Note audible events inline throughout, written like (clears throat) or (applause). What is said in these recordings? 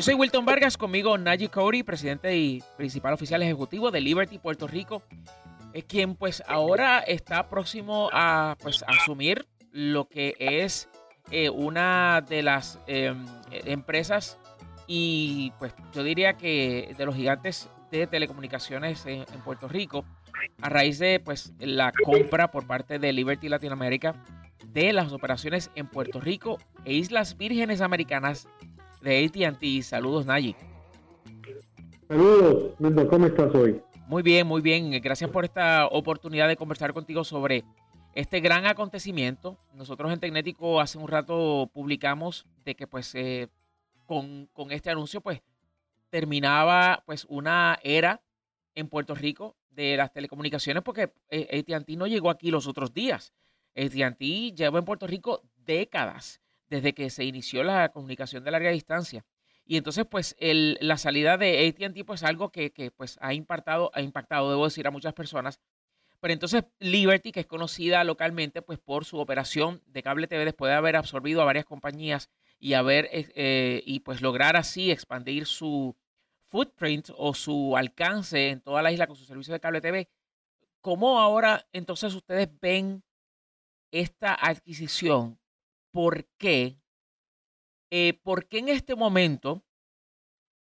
Yo soy Wilton Vargas, conmigo Najee Cody, presidente y principal oficial ejecutivo de Liberty Puerto Rico, es quien pues ahora está próximo a pues asumir lo que es eh, una de las em, empresas y pues yo diría que de los gigantes de telecomunicaciones en, Puerto Rico a raíz de pues la compra por parte de Liberty Latinoamérica de las operaciones en Puerto Rico e Islas Vírgenes Americanas de ATT. Saludos, Nayi. Saludos, ¿cómo estás hoy? Muy bien, muy bien. Gracias por esta oportunidad de conversar contigo sobre este gran acontecimiento. Nosotros en Tecnético hace un rato publicamos de que pues eh, con, con, este anuncio pues terminaba pues una era en Puerto Rico de las telecomunicaciones porque eh, AT&T no llegó aquí los otros días. AT&T lleva en Puerto Rico décadas desde que se inició la comunicación de larga distancia. Y entonces, pues, la salida de ATT, pues, algo que, que, pues, ha impactado, ha impactado, debo decir, a muchas personas. Pero entonces, Liberty, que es conocida localmente, pues, por su operación de cable TV, después de haber absorbido a varias compañías y haber, eh, eh, y pues, lograr así expandir su footprint o su alcance en toda la isla con su servicio de cable TV, ¿cómo ahora entonces ustedes ven esta adquisición por qué, eh, por qué en este momento,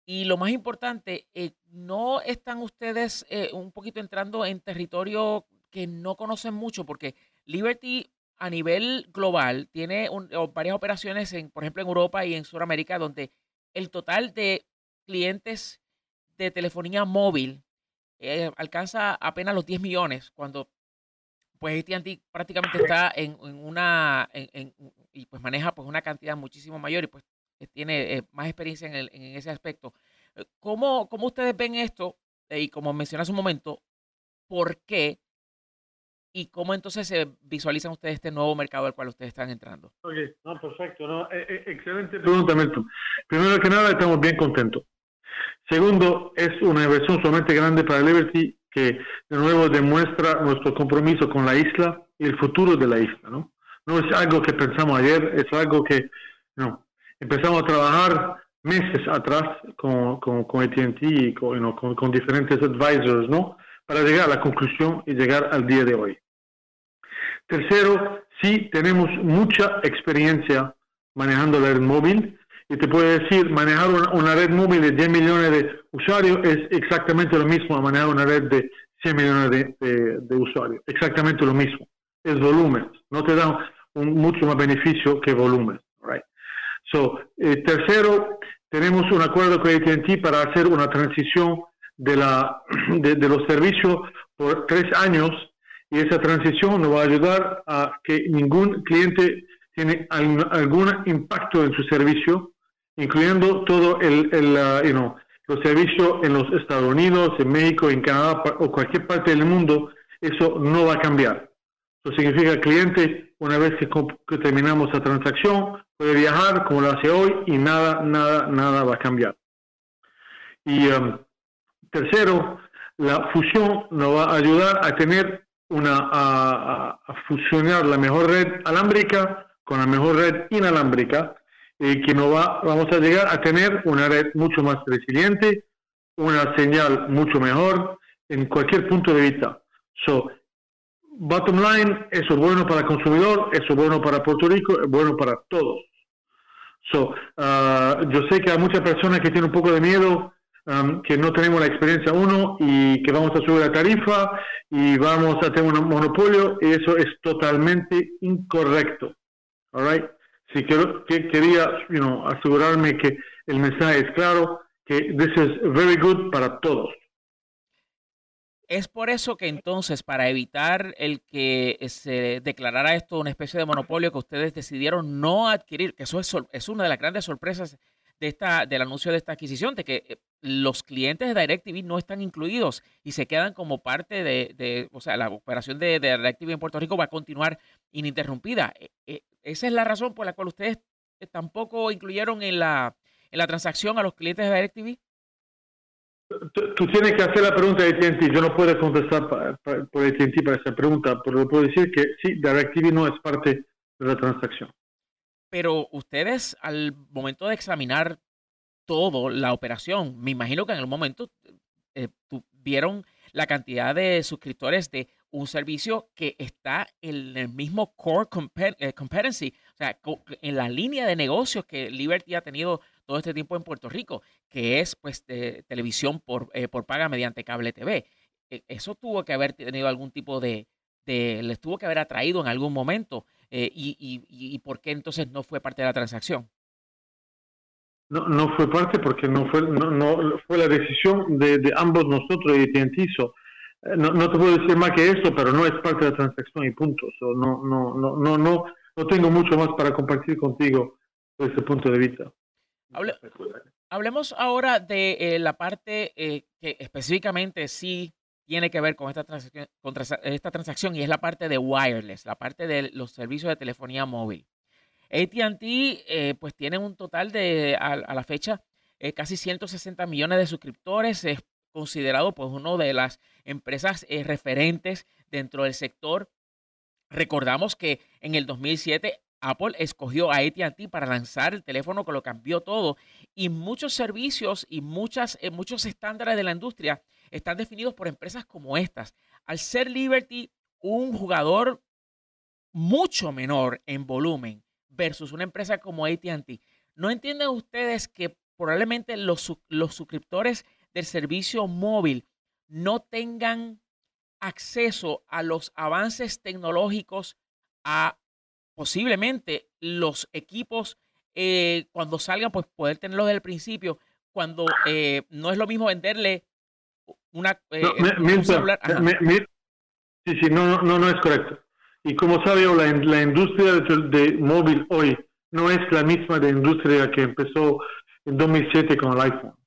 y lo más importante, eh, no están ustedes eh, un poquito entrando en territorio que no conocen mucho, porque Liberty a nivel global tiene varias operaciones, en, por ejemplo, en Europa y en Sudamérica, donde el total de clientes de telefonía móvil alcanza apenas los 10 millones, cuando pues AT&T prácticamente está en, una y pues maneja pues una cantidad muchísimo mayor y pues eh, tiene eh, más experiencia en, el, en, ese aspecto. Eh, ¿Cómo, ¿Cómo, ustedes ven esto? y como mencioné hace un momento, ¿por qué? ¿Y cómo entonces se visualizan ustedes este nuevo mercado al cual ustedes están entrando? Ok, no, perfecto. Excelente pregunta, Milton. Primero que nada, estamos bien contentos. Segundo, es una inversión sumamente grande para Liberty que de nuevo demuestra nuestro compromiso con la isla y el futuro de la isla, ¿no? No es algo que pensamos ayer, es algo que no, empezamos a trabajar meses atrás con, con, con AT&T y con, diferentes advisors, ¿no? Para llegar a la conclusión y llegar al día de hoy. Tercero, sí tenemos mucha experiencia manejando la red móvil y te puedo decir, manejar una, red móvil de 10 millones de usuarios es exactamente lo mismo a manejar una red de 100 millones de, usuarios. Exactamente lo mismo. Es volumen. No te da un, mucho más beneficio que volumen. Right? So, eh, tercero, tenemos un acuerdo con AT&T para hacer una transición de, la, (clears throat) de los servicios por tres años y esa transición nos va a ayudar a que ningún cliente tiene algún impacto en su servicio incluyendo todo el, el uh, you know, los servicios en los Estados Unidos, en México, en Canadá o cualquier parte del mundo, eso no va a cambiar. Eso significa que el cliente, una vez que, terminamos la transacción, puede viajar como lo hace hoy y nada, nada, nada va a cambiar. Y um, tercero, la fusión nos va a ayudar a tener una, a, a fusionar la mejor red alámbrica con la mejor red inalámbrica y que no va, vamos a llegar a tener una red mucho más resiliente, una señal mucho mejor en cualquier punto de vista. So, bottom line, eso es bueno para el consumidor, eso es bueno para Puerto Rico, es bueno para todos. So, uh, yo sé que hay muchas personas que tienen un poco de miedo, um, que no tenemos la experiencia uno y que vamos a subir la tarifa y vamos a tener un monopolio, y eso es totalmente incorrecto. All right? Sí, quería asegurarme que el mensaje es claro, que this is very good para todos. Es por eso que entonces, para evitar el que se declarara esto una especie de monopolio, que ustedes decidieron no adquirir, que eso es, es una de las grandes sorpresas de esta, del anuncio de esta adquisición, de que eh, los clientes de DirecTV no están incluidos y se quedan como parte de, o sea, la operación de, de, DirecTV en Puerto Rico va a continuar ininterrumpida. Eh, eh, esa es la razón por la cual ustedes tampoco incluyeron en la, en la transacción a los clientes de DirecTV. Tú, tienes que hacer la pregunta de AT&T. Yo no puedo contestar por AT&T para esa pregunta, pero puedo decir que sí, DirecTV no es parte de la transacción. Pero ustedes, al momento de examinar todo la operación, me imagino que en el momento eh, vieron la cantidad de suscriptores de un servicio que está en el mismo core eh, competency, o sea, en la línea de negocios que Liberty ha tenido todo este tiempo en Puerto Rico, que es pues de televisión por, eh, por paga mediante cable TV. E, eso tuvo que haber tenido algún tipo de, de les tuvo que haber atraído en algún momento. Eh, y, y, y, por qué entonces no fue parte de la transacción? No, no fue parte porque no fue, no, no fue la decisión de, de ambos nosotros y de eh, No, no, te puedo decir más que eso, pero no es parte de la transacción y punto. no, no, no, no, no, no tengo mucho más para compartir contigo desde ese punto de vista hablemos ahora de eh, la parte eh, que específicamente sí tiene que ver con esta transacción, esta transacción y es la parte de wireless, la parte de los servicios de telefonía móvil. ATT eh, pues tiene un total de, a, la fecha, casi 160 millones de suscriptores, es considerado pues una de las empresas referentes dentro del sector. Recordamos que en el 2007 Apple escogió a ATT para lanzar el teléfono que lo cambió todo y muchos servicios y muchas, eh, muchos estándares de la industria están definidos por empresas como estas. Al ser Liberty un jugador mucho menor en volumen versus una empresa como ATT, ¿no entienden ustedes que probablemente los, los suscriptores del servicio móvil no tengan acceso a los avances tecnológicos a posiblemente los equipos eh, cuando salgan, pues poder tenerlos desde el principio, cuando eh, no es lo mismo venderle una, eh, un celular. sí, sí, no, no, no es correcto. Y como sabe, la, la industria de, móvil hoy no es la misma de industria que empezó en 2007 con el iPhone.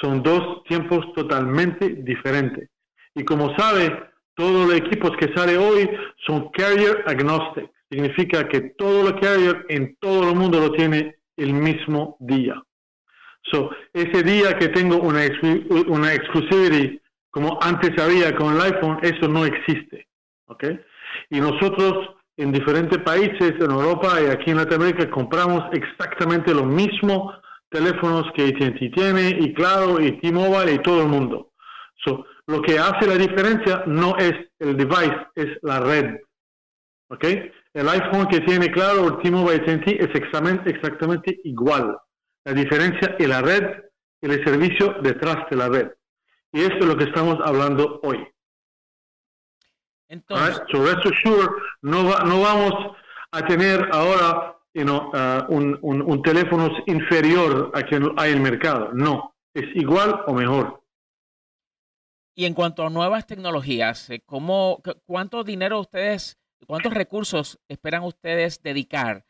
Son dos tiempos totalmente diferentes. Y como sabe, todos los equipos que sale hoy son carrier agnostic significa que todo lo que hay en todo el mundo lo tiene el mismo día. So, ese día que tengo una, una exclusivity como antes había con el iPhone, eso no existe. ¿okay? Y nosotros en diferentes países, en Europa y aquí en Latinoamérica, compramos exactamente los mismos teléfonos que AT&T tiene, y Claro, y T-Mobile, y todo el mundo. So, lo que hace la diferencia no es el device, es la red. ¿Ok? El iPhone que tiene claro el T-Mobile es exactamente, exactamente igual. La diferencia es la red y el servicio detrás de la red. Y esto es lo que estamos hablando hoy. Entonces, sure, no, no vamos a tener ahora uh, un, un, teléfono inferior a que hay en el mercado. No, es igual o mejor. Y en cuanto a nuevas tecnologías, eh, ¿cómo, ¿cuánto dinero ustedes ¿Cuántos recursos esperan ustedes dedicar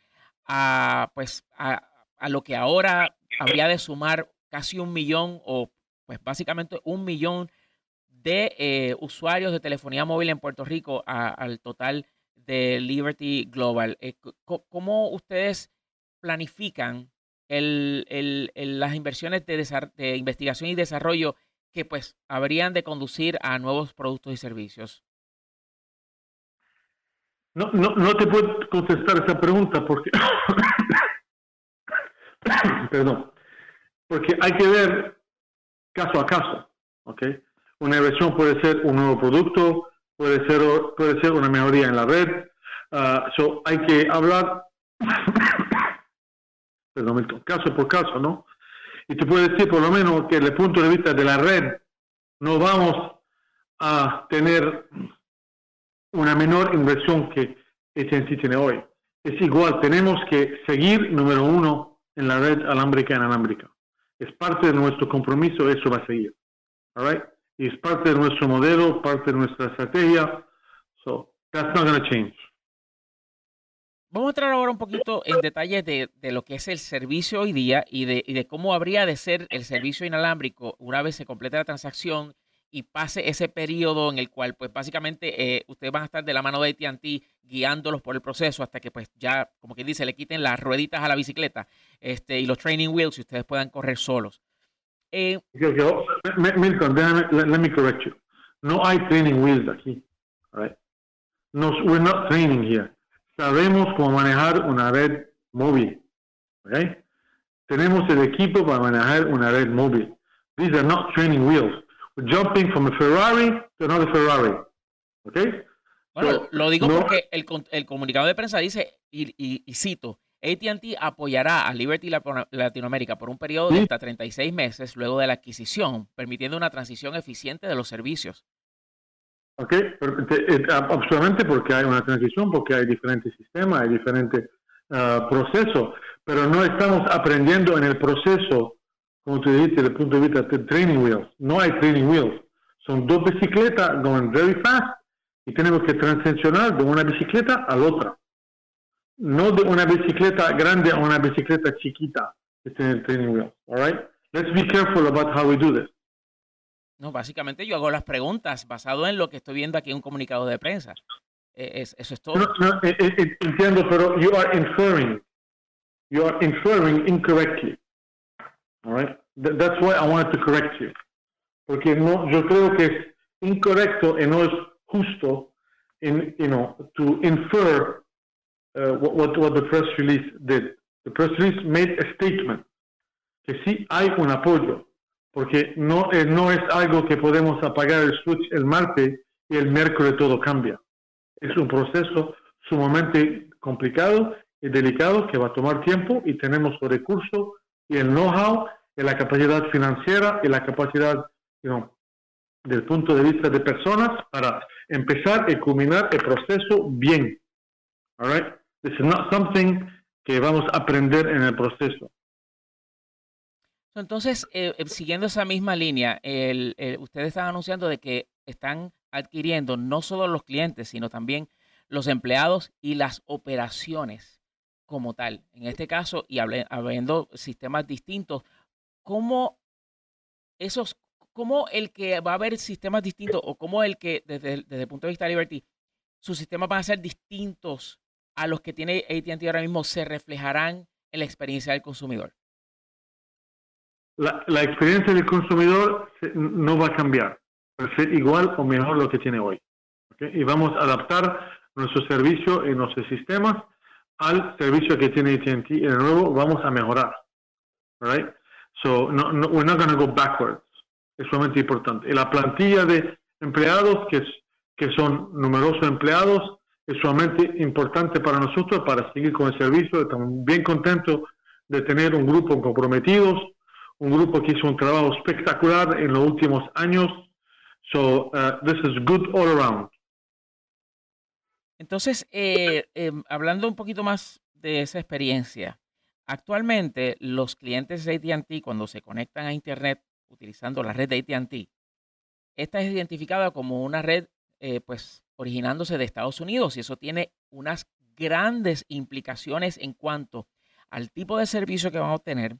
a, pues, a, lo que ahora habría de sumar casi un millón o pues básicamente un millón de eh, usuarios de telefonía móvil en Puerto Rico al total de Liberty Global? Eh, ¿Cómo ustedes planifican las inversiones de, de investigación y desarrollo que pues habrían de conducir a nuevos productos y servicios? No, no, no te puedo contestar esa pregunta porque, (coughs) perdón, porque hay que ver caso a caso, ¿ok? Una inversión puede ser un nuevo producto, puede ser, puede ser una mejoría en la red, uh, so hay que hablar, (coughs) perdón, caso por caso, ¿no? Y te puedo decir por lo menos que desde el punto de vista de la red, no vamos a tener una menor inversión que AT&T tiene hoy. Es igual, tenemos que seguir número uno en la red alámbrica inalámbrica. Es parte de nuestro compromiso, eso va a seguir. All Y es parte de nuestro modelo, parte de nuestra estrategia. So, that's not going to change. Vamos a entrar ahora un poquito en detalle de, de, lo que es el servicio hoy día y de, y de cómo habría de ser el servicio inalámbrico una vez se complete la transacción y pase ese periodo en el cual, pues básicamente, eh, ustedes van a estar de la mano de ATT guiándolos por el proceso hasta que, pues ya, como quien dice, le quiten las rueditas a la bicicleta este, y los training wheels y ustedes puedan correr solos. Eh, oh, Milton, let, me correct you. No hay training wheels aquí. Right? No, we're not training here. Sabemos cómo manejar una red móvil. Okay? Tenemos el equipo para manejar una red móvil. These are not training wheels. We're jumping from a Ferrari to another Ferrari. Okay? Bueno, lo digo porque el, el, comunicado de prensa dice, y, y, cito, ATT apoyará a Liberty Latinoamérica por un periodo de hasta 36 meses luego de la adquisición, permitiendo una transición eficiente de los servicios. Ok, eh, absolutamente porque hay una transición, porque hay diferentes sistemas, hay diferentes ah, procesos, pero no estamos aprendiendo en el proceso, como tú dijiste, desde el punto de vista de training wheels. No hay training wheels. Son dos bicicletas going very fast y tenemos que transicionar de una bicicleta a la otra. No de una bicicleta grande a una bicicleta chiquita que tiene el training wheels. All right? Let's be careful about how we do this. No, básicamente yo hago las preguntas basado en lo que estoy viendo aquí en un comunicado de prensa. E, es, eso es todo. No, no, eh, eh, entiendo, pero you are inferring. You are inferring incorrectly. All right? that's why I wanted to correct you. Porque no, yo creo que es incorrecto y no es justo in, you know, to infer uh, what, what the press release did. The press release made a statement que sí hay un apoyo porque no, eh, no es algo que podemos apagar el switch el martes y el miércoles todo cambia. Es un proceso sumamente complicado y delicado que va a tomar tiempo y tenemos los recursos y el know-how y la capacidad financiera y la capacidad you del punto de vista de personas para empezar y culminar el proceso bien. All right? This is not something que vamos a aprender en el proceso. Entonces, eh, eh, siguiendo esa misma línea, ustedes están anunciando de que están adquiriendo no solo los clientes, sino también los empleados y las operaciones como tal. En este caso, y habiendo sistemas distintos, ¿cómo esos, cómo el que va a haber sistemas distintos o cómo el que desde, desde el punto de vista de Liberty, sus sistemas van a ser distintos a los que tiene ATT ahora mismo, se reflejarán en la experiencia del consumidor? la, experiencia del consumidor no va a cambiar, va a ser igual o mejor lo que tiene hoy. Y vamos a adaptar nuestro servicio y nuestros sistemas al servicio que tiene AT&T y de nuevo vamos a mejorar. Right? So, we're not going to go backwards. Es sumamente importante. Y la plantilla de empleados, que, que son numerosos empleados, es sumamente importante para nosotros para seguir con el servicio. Estamos bien contentos de tener un grupo comprometidos, un grupo que hizo un trabajo espectacular en los últimos años. So, uh, this is good all around. Entonces, eh, em, hablando un poquito más de esa experiencia, actualmente los clientes de ATT, cuando se conectan a Internet utilizando la red de ATT, esta es identificada como una red, eh, pues, originándose de Estados Unidos y eso tiene unas grandes implicaciones en cuanto al tipo de servicio que van a obtener,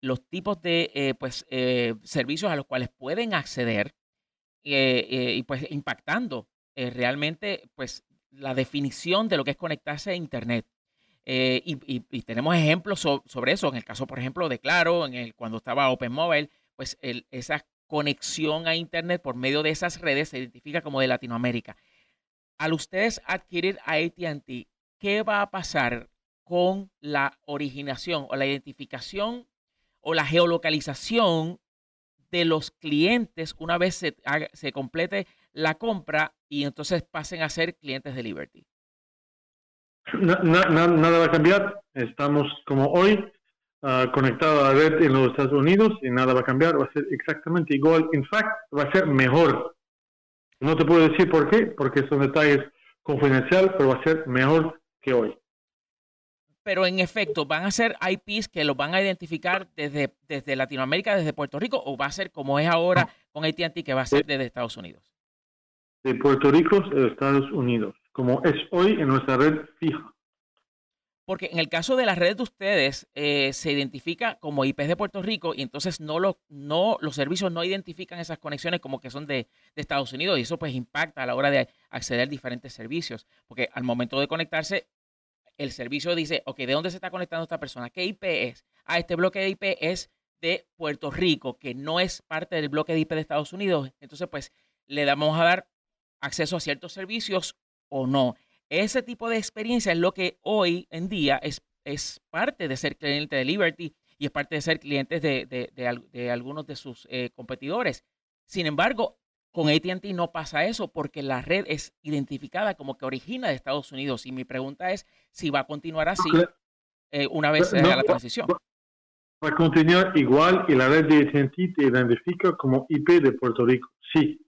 los tipos de eh, pues, eh, servicios a los cuales pueden acceder eh, y pues impactando realmente pues, la definición de lo que es conectarse a Internet. Y, tenemos ejemplos sobre eso, en el caso, por ejemplo, de Claro, en el, cuando estaba Open Mobile, pues esa conexión a Internet por medio de esas redes se identifica como de Latinoamérica. Al ustedes adquirir a ATT, ¿qué va a pasar con la originación o la identificación o la geolocalización de los clientes una vez se, se complete la compra y entonces pasen a ser clientes de Liberty? nada va a cambiar. Estamos como hoy ah, conectados a la red en los Estados Unidos y nada va a cambiar. Va a ser exactamente igual. En fact, va a ser mejor. No te puedo decir por qué, porque son detalles confidenciales, pero va a ser mejor que hoy pero en efecto, ¿van a ser IPs que los van a identificar desde, desde Latinoamérica, desde Puerto Rico, o va a ser como es ahora con ATT, que va a ser desde Estados Unidos? De Puerto Rico, de Estados Unidos, como es hoy en nuestra red fija. Porque en el caso de la red de ustedes, eh, se identifica como IPs de Puerto Rico y entonces no, lo, no los servicios no identifican esas conexiones como que son de, de, Estados Unidos y eso pues impacta a la hora de acceder a diferentes servicios. Porque al momento de conectarse, el servicio dice, ok, ¿de dónde se está conectando esta persona? ¿Qué IP es? Ah, este bloque de IP es de Puerto Rico, que no es parte del bloque de IP de Estados Unidos, entonces pues le vamos a dar acceso a ciertos servicios o no. Ese tipo de experiencia es lo que hoy en día es, es parte de ser cliente de Liberty y es parte de ser clientes de, algunos de sus eh, competidores. Sin embargo, con ATT no pasa eso porque la red es identificada como que origina de Estados Unidos. Y mi pregunta es si va a continuar así eh, una vez haga la transición. Va a continuar igual y la red de ATT te identifica como IP de Puerto Rico. Sí,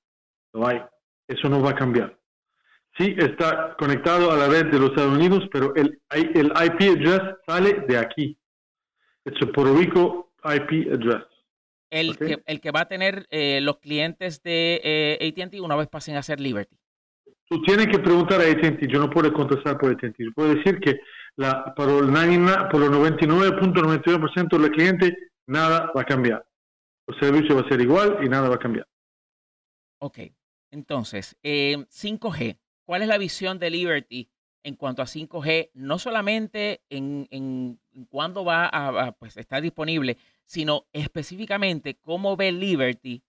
lo hay. Eso no va a cambiar. Sí, está conectado a la red de los Estados Unidos, pero el, el IP address sale de aquí. Es el Puerto Rico IP address. El, que, el que va a tener eh, los clientes de eh, ATT una vez pasen a ser Liberty. Tú tienes que preguntar a ATT, yo no puedo contestar por ATT. Yo puedo decir que la, por el, 99.99% de los clientes nada va a cambiar. El servicio va a ser igual y nada va a cambiar. Ok, entonces, 5G. ¿Cuál es la visión de Liberty en cuanto a 5G? No solamente en, en, cuándo va a, pues, estar disponible, sino específicamente cómo ve Liberty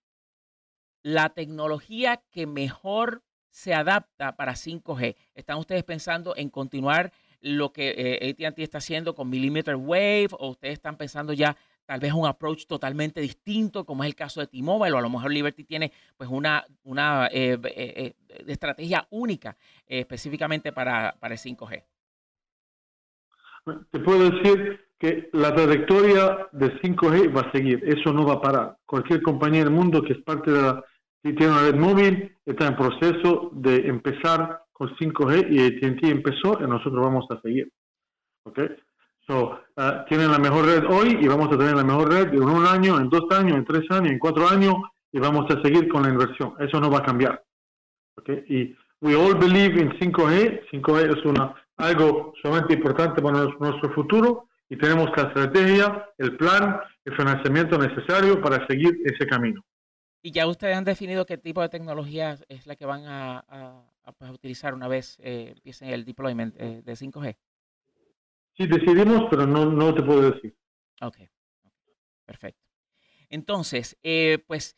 la tecnología que mejor se adapta para 5G. ¿Están ustedes pensando en continuar lo que eh, ATT está haciendo con Millimeter Wave o ustedes están pensando ya tal vez un approach totalmente distinto, como es el caso de T-Mobile, o a lo mejor Liberty tiene pues una, una eh, eh, estrategia única específicamente para, para el 5G? Te puedo decir que la trayectoria de 5G va a seguir, eso no va a parar. Cualquier compañía del mundo que es parte de la, tiene una red móvil, está en proceso de empezar con 5G y AT&T empezó y nosotros vamos a seguir. ¿Ok? So, uh, tienen la mejor red hoy y vamos a tener la mejor red en un año, en dos años, en tres años, en cuatro años y vamos a seguir con la inversión. Eso no va a cambiar. ¿Ok? Y we all believe in 5G. 5G es una, algo sumamente importante para nuestro futuro y tenemos la estrategia, el plan, el financiamiento necesario para seguir ese camino. Y ya ustedes han definido qué tipo de tecnología es la que van a, pues, utilizar una vez eh, empiecen el deployment eh, de 5G. Decidimos, pero no, no te puedo decir. Ok, perfecto. Entonces, eh, pues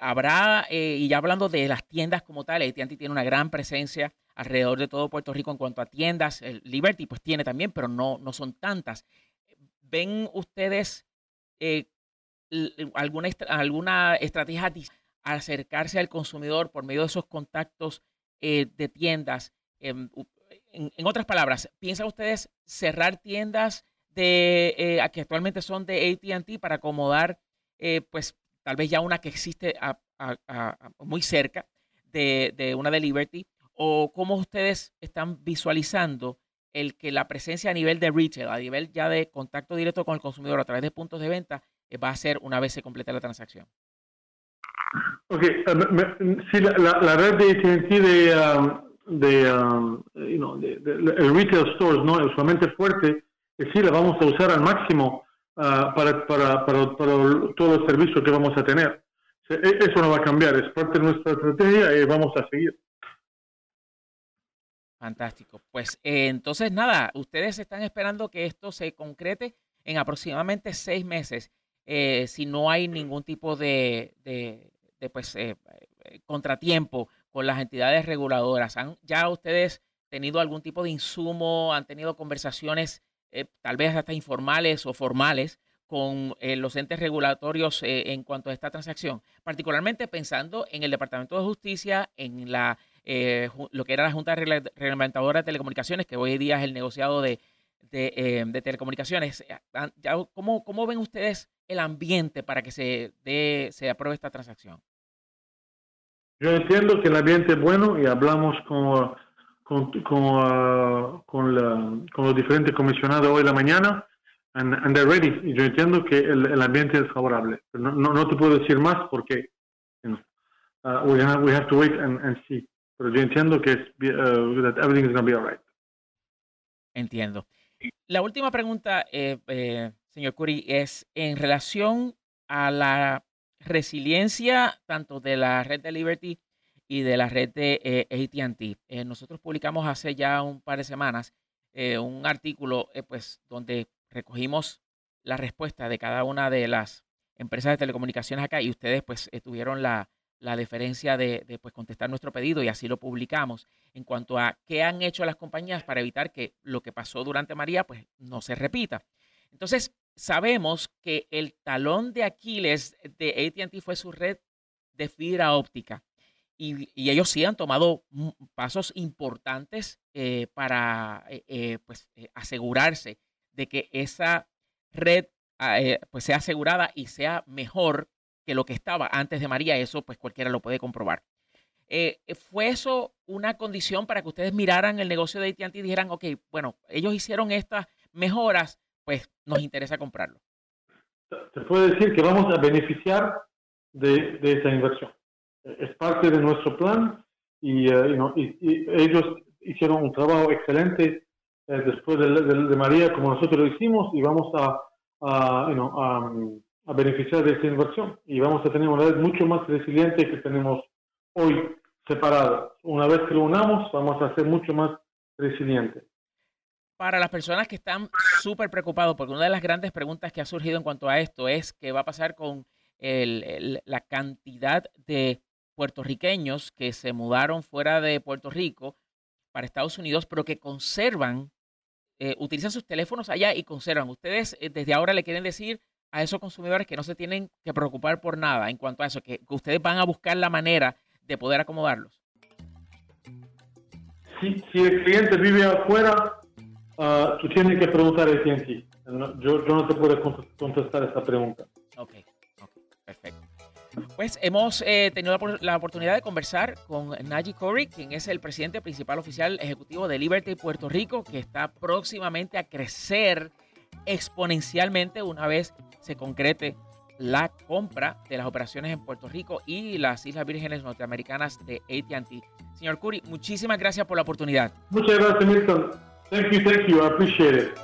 habrá, y ya hablando de las tiendas como tal, AT&T tiene una gran presencia alrededor de todo Puerto Rico en cuanto a tiendas. Liberty pues tiene también, pero no, no son tantas. ¿Ven ustedes alguna, alguna estrategia acercarse al consumidor por medio de esos contactos eh, de tiendas? En, otras palabras, ¿piensan ustedes cerrar tiendas de eh, que actualmente son de ATT para acomodar, eh, pues tal vez ya una que existe muy cerca de, una de Liberty? ¿O cómo ustedes están visualizando el que la presencia a nivel de retail, a nivel ya de contacto directo con el consumidor a través de puntos de venta, eh, va a ser una vez se complete la transacción? Ok, si la, red de AT&T de, um, de, um, you know, de, el retail stores no es sumamente fuerte, eh, sí la vamos a usar al máximo uh, para, para, para, para todo el servicio que vamos a tener. E, eso no va a cambiar, es parte de nuestra estrategia y vamos a seguir. Fantástico. Pues entonces nada, ustedes están esperando que esto se concrete en aproximadamente seis meses. Eh, si no hay ningún tipo de, pues, eh, eh, contratiempo con las entidades reguladoras. ¿Han ya ustedes tenido algún tipo de insumo? ¿Han tenido conversaciones tal vez hasta informales o formales con los entes regulatorios en cuanto a esta transacción? Particularmente pensando en el Departamento de Justicia, en la lo que era la Junta Reglamentadora de Telecomunicaciones, que hoy día es el negociado de telecomunicaciones. ¿Cómo, ¿Cómo ven ustedes el ambiente para que se, dé, se apruebe esta transacción? Yo entiendo que el ambiente es bueno y hablamos con, con, con, uh, con, la, con los diferentes comisionados hoy en la mañana and, and they're ready. Y yo entiendo que el, el ambiente es favorable. No, no, no, te puedo decir más porque you know, uh, we, have, we have to wait and, and see. Pero yo entiendo que es, uh, that everything is going to be all right. Entiendo. La última pregunta, eh, eh, señor Curry, es en relación a la resiliencia tanto de la red de Liberty y de la red de eh, ATT. Eh, nosotros publicamos hace ya un par de semanas eh, un artículo pues, donde recogimos la respuesta de cada una de las empresas de telecomunicaciones acá y ustedes pues tuvieron la, la deferencia de, de pues, contestar nuestro pedido y así lo publicamos en cuanto a qué han hecho las compañías para evitar que lo que pasó durante María pues no se repita. Entonces, sabemos que el talón de Aquiles de ATT fue su red de fibra óptica. Y, ellos sí han tomado pasos importantes eh, para eh, eh, pues, asegurarse de que esa red ah, pues, sea asegurada y sea mejor que lo que estaba antes de María. Eso pues cualquiera lo puede comprobar. ¿Fue eso una condición para que ustedes miraran el negocio de AT&T y dijeran, ok, bueno, ellos hicieron estas mejoras, pues nos interesa comprarlo? Se puede decir que vamos a beneficiar de, esa inversión. Es parte de nuestro plan y, uh, ellos hicieron un trabajo excelente eh, después de, María como nosotros lo hicimos y vamos a, a, beneficiar de esa inversión y vamos a tener una red mucho más resiliente que tenemos hoy separada. Una vez que lo unamos, vamos a ser mucho más resilientes para las personas que están súper preocupados, porque una de las grandes preguntas que ha surgido en cuanto a esto es qué va a pasar con la cantidad de puertorriqueños que se mudaron fuera de Puerto Rico para Estados Unidos, pero que conservan, eh, utilizan sus teléfonos allá y conservan. Ustedes eh, desde ahora le quieren decir a esos consumidores que no se tienen que preocupar por nada en cuanto a eso, que, ustedes van a buscar la manera de poder acomodarlos. Si, si el cliente vive afuera, uh, tú tienes que preguntar a AT&T. Yo, yo no te puedo contestar esta pregunta. Ok. Perfecto. Pues hemos eh, tenido la, oportunidad de conversar con Najee Corey, quien es el presidente principal oficial ejecutivo de Liberty Puerto Rico, que está próximamente a crecer exponencialmente una vez se concrete la compra de las operaciones en Puerto Rico y las Islas Vírgenes Norteamericanas de AT&T. Señor Curry, muchísimas gracias por la oportunidad. Muchas gracias, Milton. Thank you, thank you. I appreciate it.